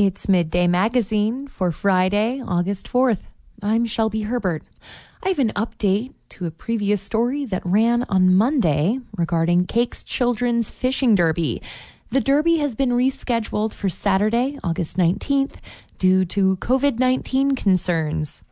It's Midday Magazine for Friday, August 4th. I'm Shelby Herbert. I have an update to a previous story that ran on Monday regarding Kake's Children's Fishing Derby. The Derby has been rescheduled for Saturday, August 19th, due to COVID 19 concerns.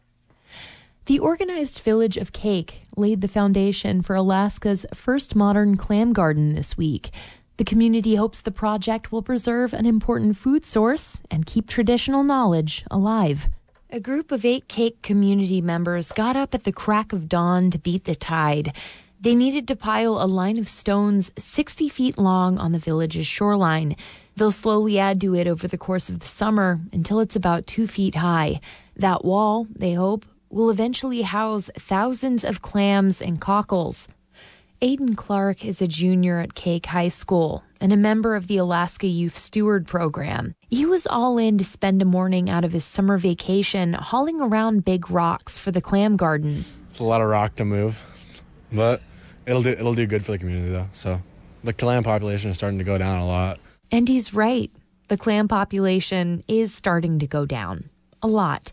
The organized village of Kake laid the foundation for Alaska's first modern clam garden this week. The community hopes the project will preserve an important food source and keep traditional knowledge alive. A group of eight Kake community members got up at the crack of dawn to beat the tide. They needed to pile a line of stones 60 feet long on the village's shoreline. They'll slowly add to it over the course of the summer until it's about two feet high. That wall, they hope, will eventually house thousands of clams and cockles. Aiden Clark is a junior at Kake High School and a member of the Alaska Youth Steward Program. He was all in to spend a morning out of his summer vacation hauling around big rocks for the clam garden. It's a lot of rock to move, but it'll do it'll do good for the community though. So the clam population is starting to go down a lot. And he's right. The clam population is starting to go down a lot.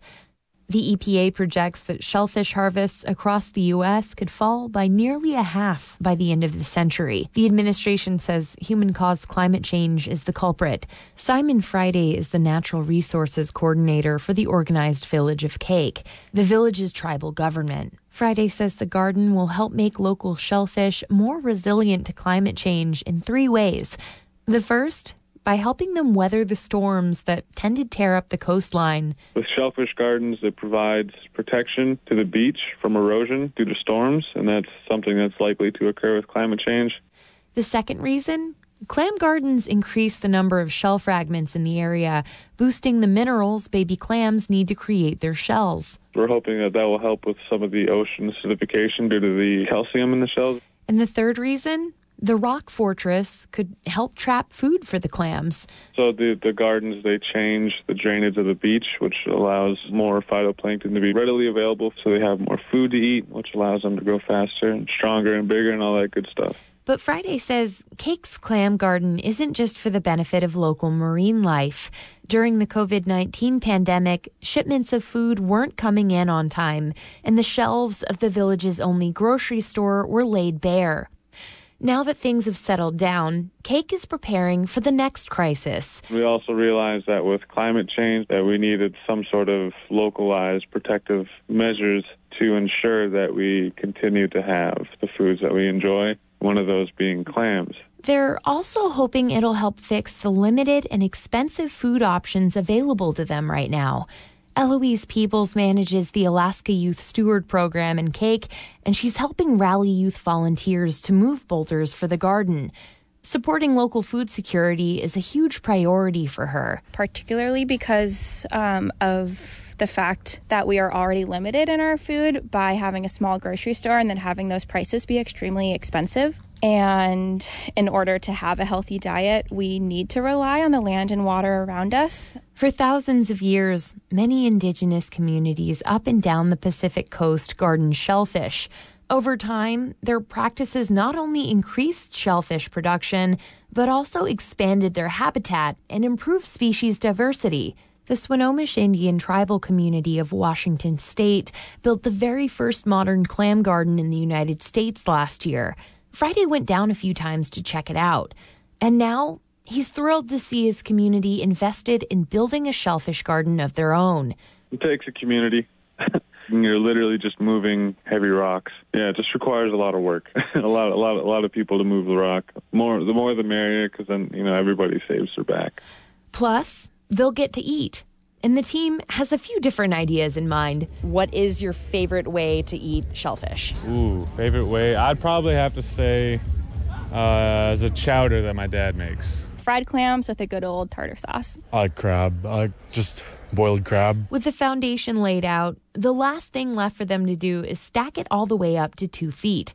The EPA projects that shellfish harvests across the U.S. could fall by nearly a half by the end of the century. The administration says human caused climate change is the culprit. Simon Friday is the natural resources coordinator for the organized village of Kake, the village's tribal government. Friday says the garden will help make local shellfish more resilient to climate change in three ways. The first by helping them weather the storms that tend to tear up the coastline. With shellfish gardens, it provides protection to the beach from erosion due to storms, and that's something that's likely to occur with climate change. The second reason Clam gardens increase the number of shell fragments in the area, boosting the minerals baby clams need to create their shells. We're hoping that that will help with some of the ocean acidification due to the calcium in the shells. And the third reason the rock fortress could help trap food for the clams. So the, the gardens, they change the drainage of the beach, which allows more phytoplankton to be readily available so they have more food to eat, which allows them to grow faster and stronger and bigger and all that good stuff. But Friday says Kake's Clam Garden isn't just for the benefit of local marine life. During the COVID 19 pandemic, shipments of food weren't coming in on time, and the shelves of the village's only grocery store were laid bare. Now that things have settled down, Kake is preparing for the next crisis. We also realized that with climate change that we needed some sort of localized protective measures to ensure that we continue to have the foods that we enjoy, one of those being clams. They're also hoping it'll help fix the limited and expensive food options available to them right now. Eloise Peebles manages the Alaska Youth Steward Program in Kake, and she's helping rally youth volunteers to move boulders for the garden. Supporting local food security is a huge priority for her. Particularly because um, of the fact that we are already limited in our food by having a small grocery store and then having those prices be extremely expensive. And in order to have a healthy diet, we need to rely on the land and water around us. For thousands of years, many indigenous communities up and down the Pacific coast garden shellfish. Over time, their practices not only increased shellfish production, but also expanded their habitat and improved species diversity. The Swinomish Indian tribal community of Washington state built the very first modern clam garden in the United States last year. Friday went down a few times to check it out. And now he's thrilled to see his community invested in building a shellfish garden of their own. It takes a community. You're literally just moving heavy rocks. Yeah, it just requires a lot of work. a lot, a lot, a lot of people to move the rock. More, the more the merrier, because then you know everybody saves their back. Plus, they'll get to eat. And the team has a few different ideas in mind. What is your favorite way to eat shellfish? Ooh, favorite way? I'd probably have to say uh, as a chowder that my dad makes. Fried clams with a good old tartar sauce. I like crab. I like just boiled crab. With the foundation laid out, the last thing left for them to do is stack it all the way up to two feet.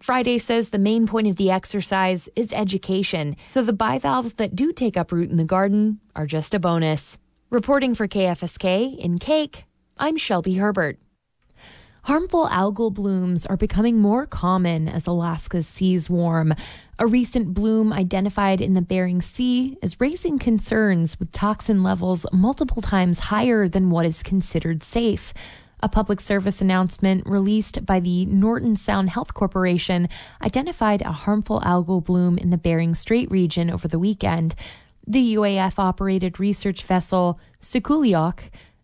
Friday says the main point of the exercise is education, so the bivalves that do take up root in the garden are just a bonus. Reporting for KFSK in Kake, I'm Shelby Herbert. Harmful algal blooms are becoming more common as Alaska's seas warm. A recent bloom identified in the Bering Sea is raising concerns with toxin levels multiple times higher than what is considered safe. A public service announcement released by the Norton Sound Health Corporation identified a harmful algal bloom in the Bering Strait region over the weekend. The UAF operated research vessel Sikuliaq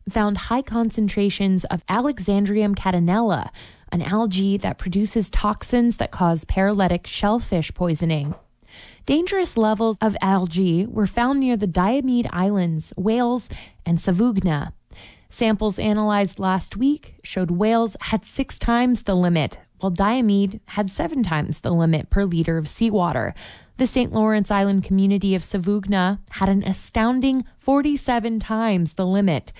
found high concentrations of Alexandrium catenella, an algae that produces toxins that cause paralytic shellfish poisoning. Dangerous levels of algae were found near the Diomede Islands, Wales, and Savoonga. Samples analyzed last week showed Wales had six times the limit, while Diomede had seven times the limit per liter of seawater. The St. Lawrence Island community of Savoonga had an astounding 47 times the limit.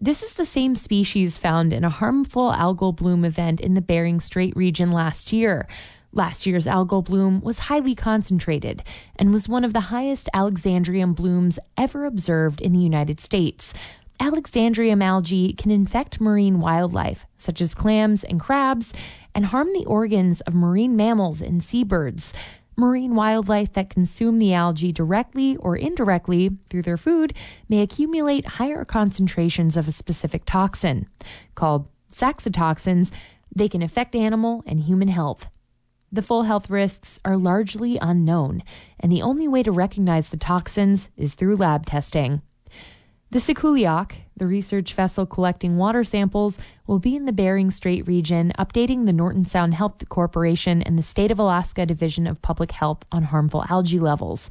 This is the same species found in a harmful algal bloom event in the Bering Strait region last year. Last year's algal bloom was highly concentrated and was one of the highest Alexandrium blooms ever observed in the United States. Alexandrium algae can infect marine wildlife, such as clams and crabs, and harm the organs of marine mammals and seabirds. Marine wildlife that consume the algae directly or indirectly through their food may accumulate higher concentrations of a specific toxin. Called saxitoxins, they can affect animal and human health. The full health risks are largely unknown, and the only way to recognize the toxins is through lab testing. The Sikuliaq, the research vessel collecting water samples, will be in the Bering Strait region, updating the Norton Sound Health Corporation and the State of Alaska Division of Public Health on harmful algae levels.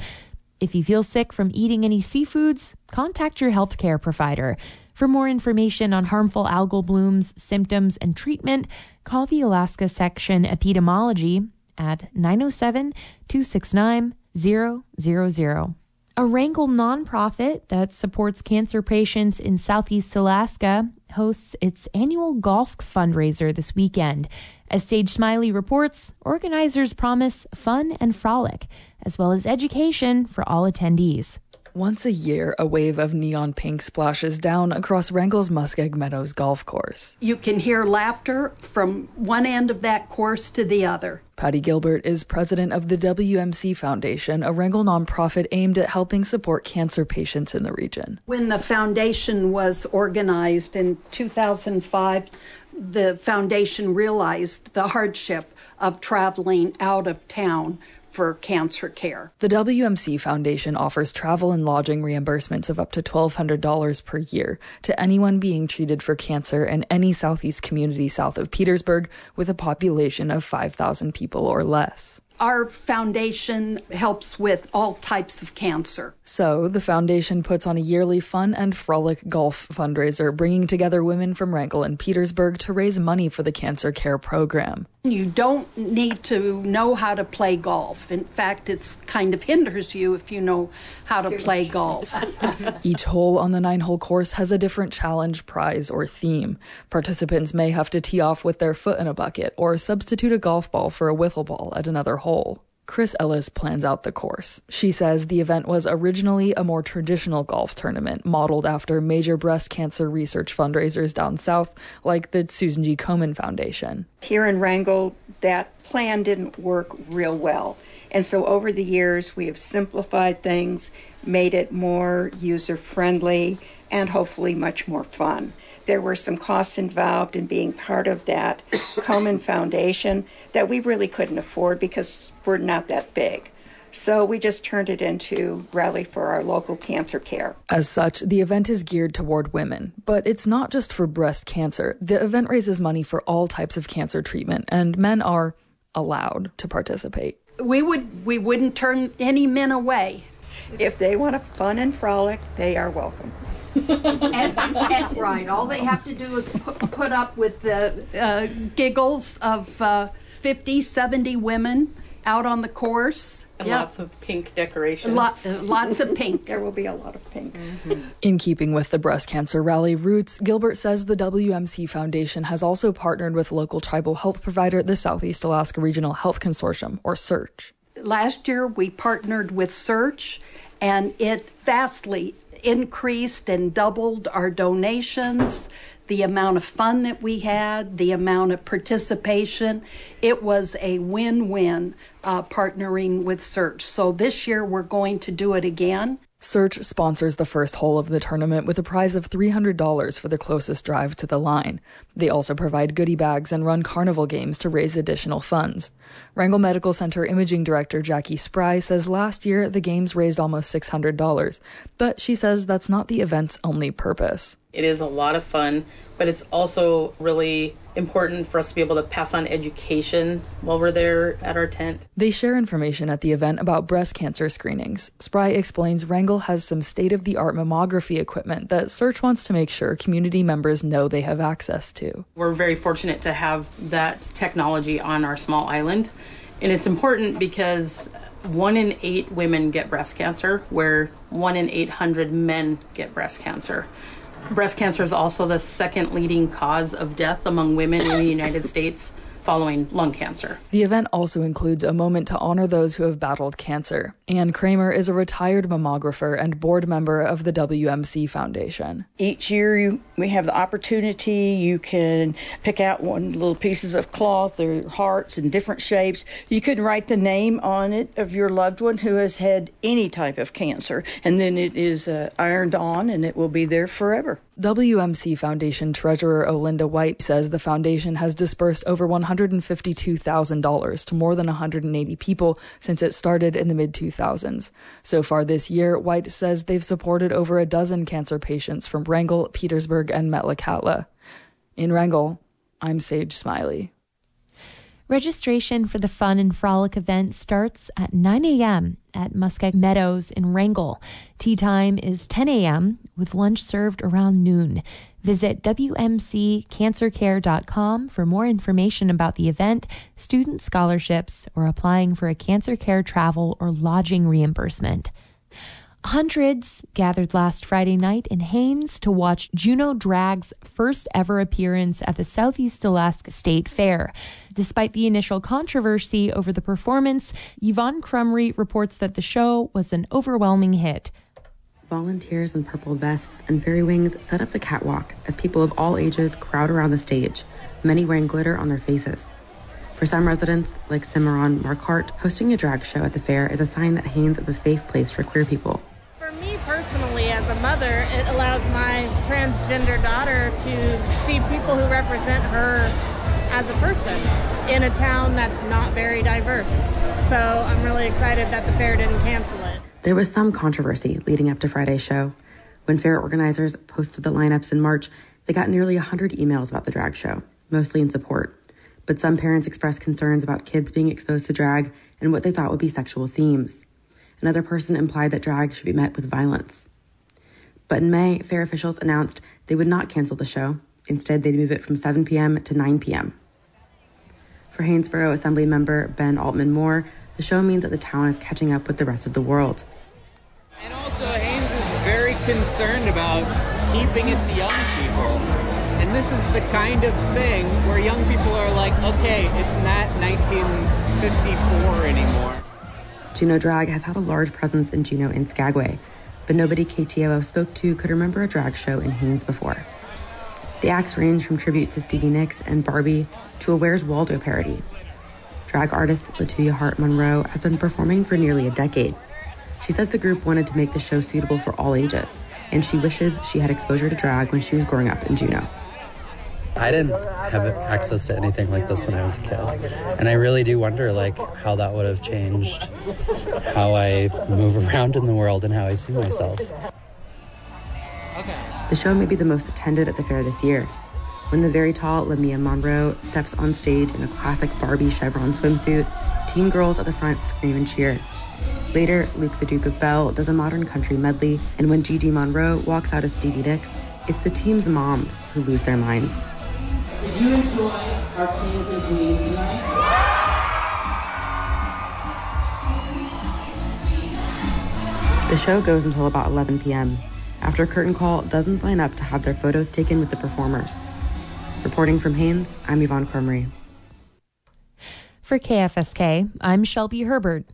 If you feel sick from eating any seafoods, contact your healthcare provider. For more information on harmful algal blooms, symptoms, and treatment, call the Alaska Section Epidemiology at 907 269 000. A Wrangell nonprofit that supports cancer patients in Southeast Alaska hosts its annual golf fundraiser this weekend. As Sage Smiley reports, organizers promise fun and frolic, as well as education for all attendees. Once a year, a wave of neon pink splashes down across Wrangell's Muskeg Meadows golf course. You can hear laughter from one end of that course to the other. Patty Gilbert is president of the WMC Foundation, a Wrangell nonprofit aimed at helping support cancer patients in the region. When the foundation was organized in 2005, the foundation realized the hardship of traveling out of town for cancer care. The WMC Foundation offers travel and lodging reimbursements of up to $1,200 per year to anyone being treated for cancer in any southeast community south of Petersburg with a population of 5,000 people or less. Our foundation helps with all types of cancer. So, the foundation puts on a yearly fun and frolic golf fundraiser, bringing together women from Wrangell and Petersburg to raise money for the cancer care program. You don't need to know how to play golf. In fact, it kind of hinders you if you know how to play golf. Each hole on the nine hole course has a different challenge, prize, or theme. Participants may have to tee off with their foot in a bucket or substitute a golf ball for a wiffle ball at another hole. Chris Ellis plans out the course. She says the event was originally a more traditional golf tournament, modeled after major breast cancer research fundraisers down south, like the Susan G. Komen Foundation. Here in Wrangell, that plan didn't work real well. And so over the years, we have simplified things, made it more user friendly, and hopefully much more fun there were some costs involved in being part of that Komen Foundation that we really couldn't afford because we're not that big. So we just turned it into Rally for our local cancer care. As such, the event is geared toward women, but it's not just for breast cancer. The event raises money for all types of cancer treatment, and men are allowed to participate. We would we wouldn't turn any men away. If they want a fun and frolic, they are welcome and, and, right. All they have to do is put, put up with the uh, giggles of uh, 50, 70 women out on the course. And yep. lots of pink decorations. Lots, lots of pink. there will be a lot of pink. Mm-hmm. In keeping with the breast cancer rally roots, Gilbert says the WMC Foundation has also partnered with local tribal health provider, the Southeast Alaska Regional Health Consortium, or SEARHC. Last year, we partnered with SEARHC, and it vastly increased and doubled our donations, the amount of fun that we had, the amount of participation. It was a win win uh, partnering with SEARHC. So this year we're going to do it again. SEARHC sponsors the first hole of the tournament with a prize of $300 for the closest drive to the line. They also provide goodie bags and run carnival games to raise additional funds. Wrangell Medical Center Imaging Director Jackie Spry says last year the games raised almost $600, but she says that's not the event's only purpose. It is a lot of fun, but it's also really important for us to be able to pass on education while we're there at our tent. They share information at the event about breast cancer screenings. Spry explains Wrangell has some state of the art mammography equipment that SEARHC wants to make sure community members know they have access to. We're very fortunate to have that technology on our small island, and it's important because one in eight women get breast cancer, where one in 800 men get breast cancer. Breast cancer is also the second leading cause of death among women in the United States following lung cancer. The event also includes a moment to honor those who have battled cancer. Ann Kramer is a retired mammographer and board member of the WMC Foundation. Each year you, we have the opportunity, you can pick out one little pieces of cloth or hearts in different shapes. You can write the name on it of your loved one who has had any type of cancer, and then it is uh, ironed on and it will be there forever. WMC Foundation Treasurer Olinda White says the foundation has disbursed over $152,000 to more than 180 people since it started in the mid 2000s. So far this year, White says they've supported over a dozen cancer patients from Wrangell, Petersburg, and Metlakatla. In Wrangell, I'm Sage Smiley. Registration for the Fun and Frolic event starts at 9 a.m. at Muskeg Meadows in Wrangell. Tee time is 10 a.m. with lunch served around noon. Visit WMCCancerCare.com for more information about the event, student scholarships, or applying for a cancer care travel or lodging reimbursement. Hundreds gathered last Friday night in Haines to watch Juneau Drag's first ever appearance at the Southeast Alaska State Fair. Despite the initial controversy over the performance, Yvonne Crumry reports that the show was an overwhelming hit. Volunteers in purple vests and fairy wings set up the catwalk as people of all ages crowd around the stage, many wearing glitter on their faces. For some residents, like Cimarron Marquardt, hosting a drag show at the fair is a sign that Haines is a safe place for queer people mother, it allows my transgender daughter to see people who represent her as a person in a town that's not very diverse. So I'm really excited that the fair didn't cancel it. There was some controversy leading up to Friday's show. When fair organizers posted the lineups in March, they got nearly 100 emails about the drag show, mostly in support. But some parents expressed concerns about kids being exposed to drag and what they thought would be sexual themes. Another person implied that drag should be met with violence. But in May, fair officials announced they would not cancel the show. Instead, they'd move it from 7 p.m. to 9 p.m. For Haines Borough Assembly member Ben Altman Moore, the show means that the town is catching up with the rest of the world. And also, Haines is very concerned about keeping its young people. And this is the kind of thing where young people are like, okay, it's not 1954 anymore. Juneau Drag has had a large presence in Juneau and Skagway, but nobody KTOO spoke to could remember a drag show in Haines before. The acts range from tributes to Stevie Nicks and Barbie to a Where's Waldo parody. Drag artist Latuya Hart Monroe has been performing for nearly a decade. She says the group wanted to make the show suitable for all ages, and she wishes she had exposure to drag when she was growing up in Juneau. I didn't have access to anything like this when I was a kid. And I really do wonder like how that would have changed how I move around in the world and how I see myself. The show may be the most attended at the fair this year. When the very tall Lamia Monroe steps on stage in a classic Barbie chevron swimsuit, teen girls at the front scream and cheer. Later, Luke the Duke of Bell does a modern country medley, and when Gigi Monroe walks out as Stevie Nicks, it's the team's moms who lose their minds. Did you enjoy our kings and queens tonight? The show goes until about 11 p.m. After curtain call, dozens line up to have their photos taken with the performers. Reporting from Haines, I'm Yvonne Crumry. For KFSK, I'm Shelby Herbert.